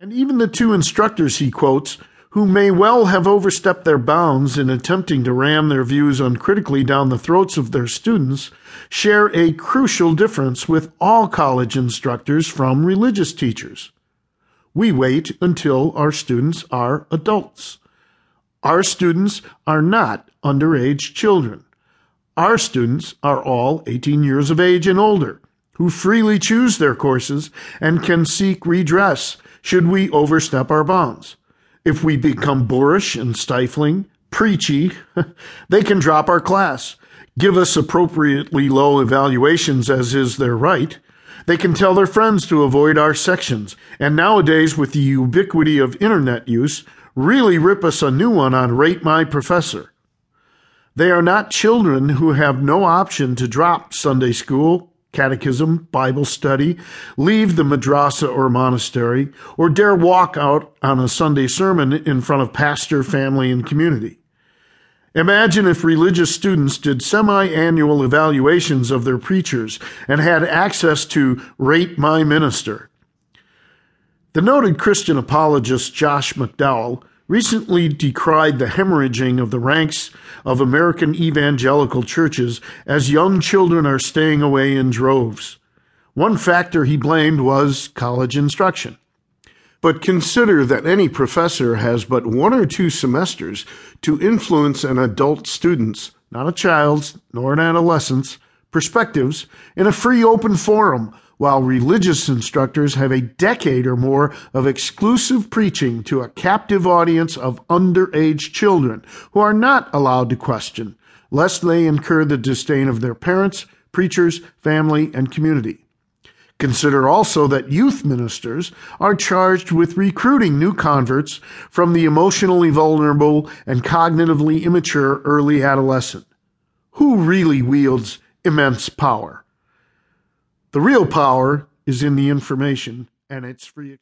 And even the two instructors he quotes, who may well have overstepped their bounds in attempting to ram their views uncritically down the throats of their students, share a crucial difference with all college instructors from religious teachers. We wait until our students are adults. Our students are not underage children. Our students are all 18 years of age and older, who freely choose their courses and can seek redress should we overstep our bounds. If we become boorish and stifling, preachy, they can drop our class, give us appropriately low evaluations as is their right. They can tell their friends to avoid our sections, and nowadays, with the ubiquity of internet use, really rip us a new one on Rate My Professor. They are not children who have no option to drop Sunday school, catechism, Bible study, leave the madrasa or monastery, or dare walk out on a Sunday sermon in front of pastor, family, and community. Imagine if religious students did semi annual evaluations of their preachers and had access to Rate My Minister. The noted Christian apologist Josh McDowell recently decried the hemorrhaging of the ranks of American evangelical churches as young children are staying away in droves. One factor he blamed was college instruction. But consider that any professor has but one or two semesters to influence an adult student's, not a child's nor an adolescent's, perspectives in a free open forum while religious instructors have a decade or more of exclusive preaching to a captive audience of underage children who are not allowed to question, lest they incur the disdain of their parents, preachers, family, and community. Consider also that youth ministers are charged with recruiting new converts from the emotionally vulnerable and cognitively immature early adolescent. Who really wields immense power? The real power is in the information, and it's free.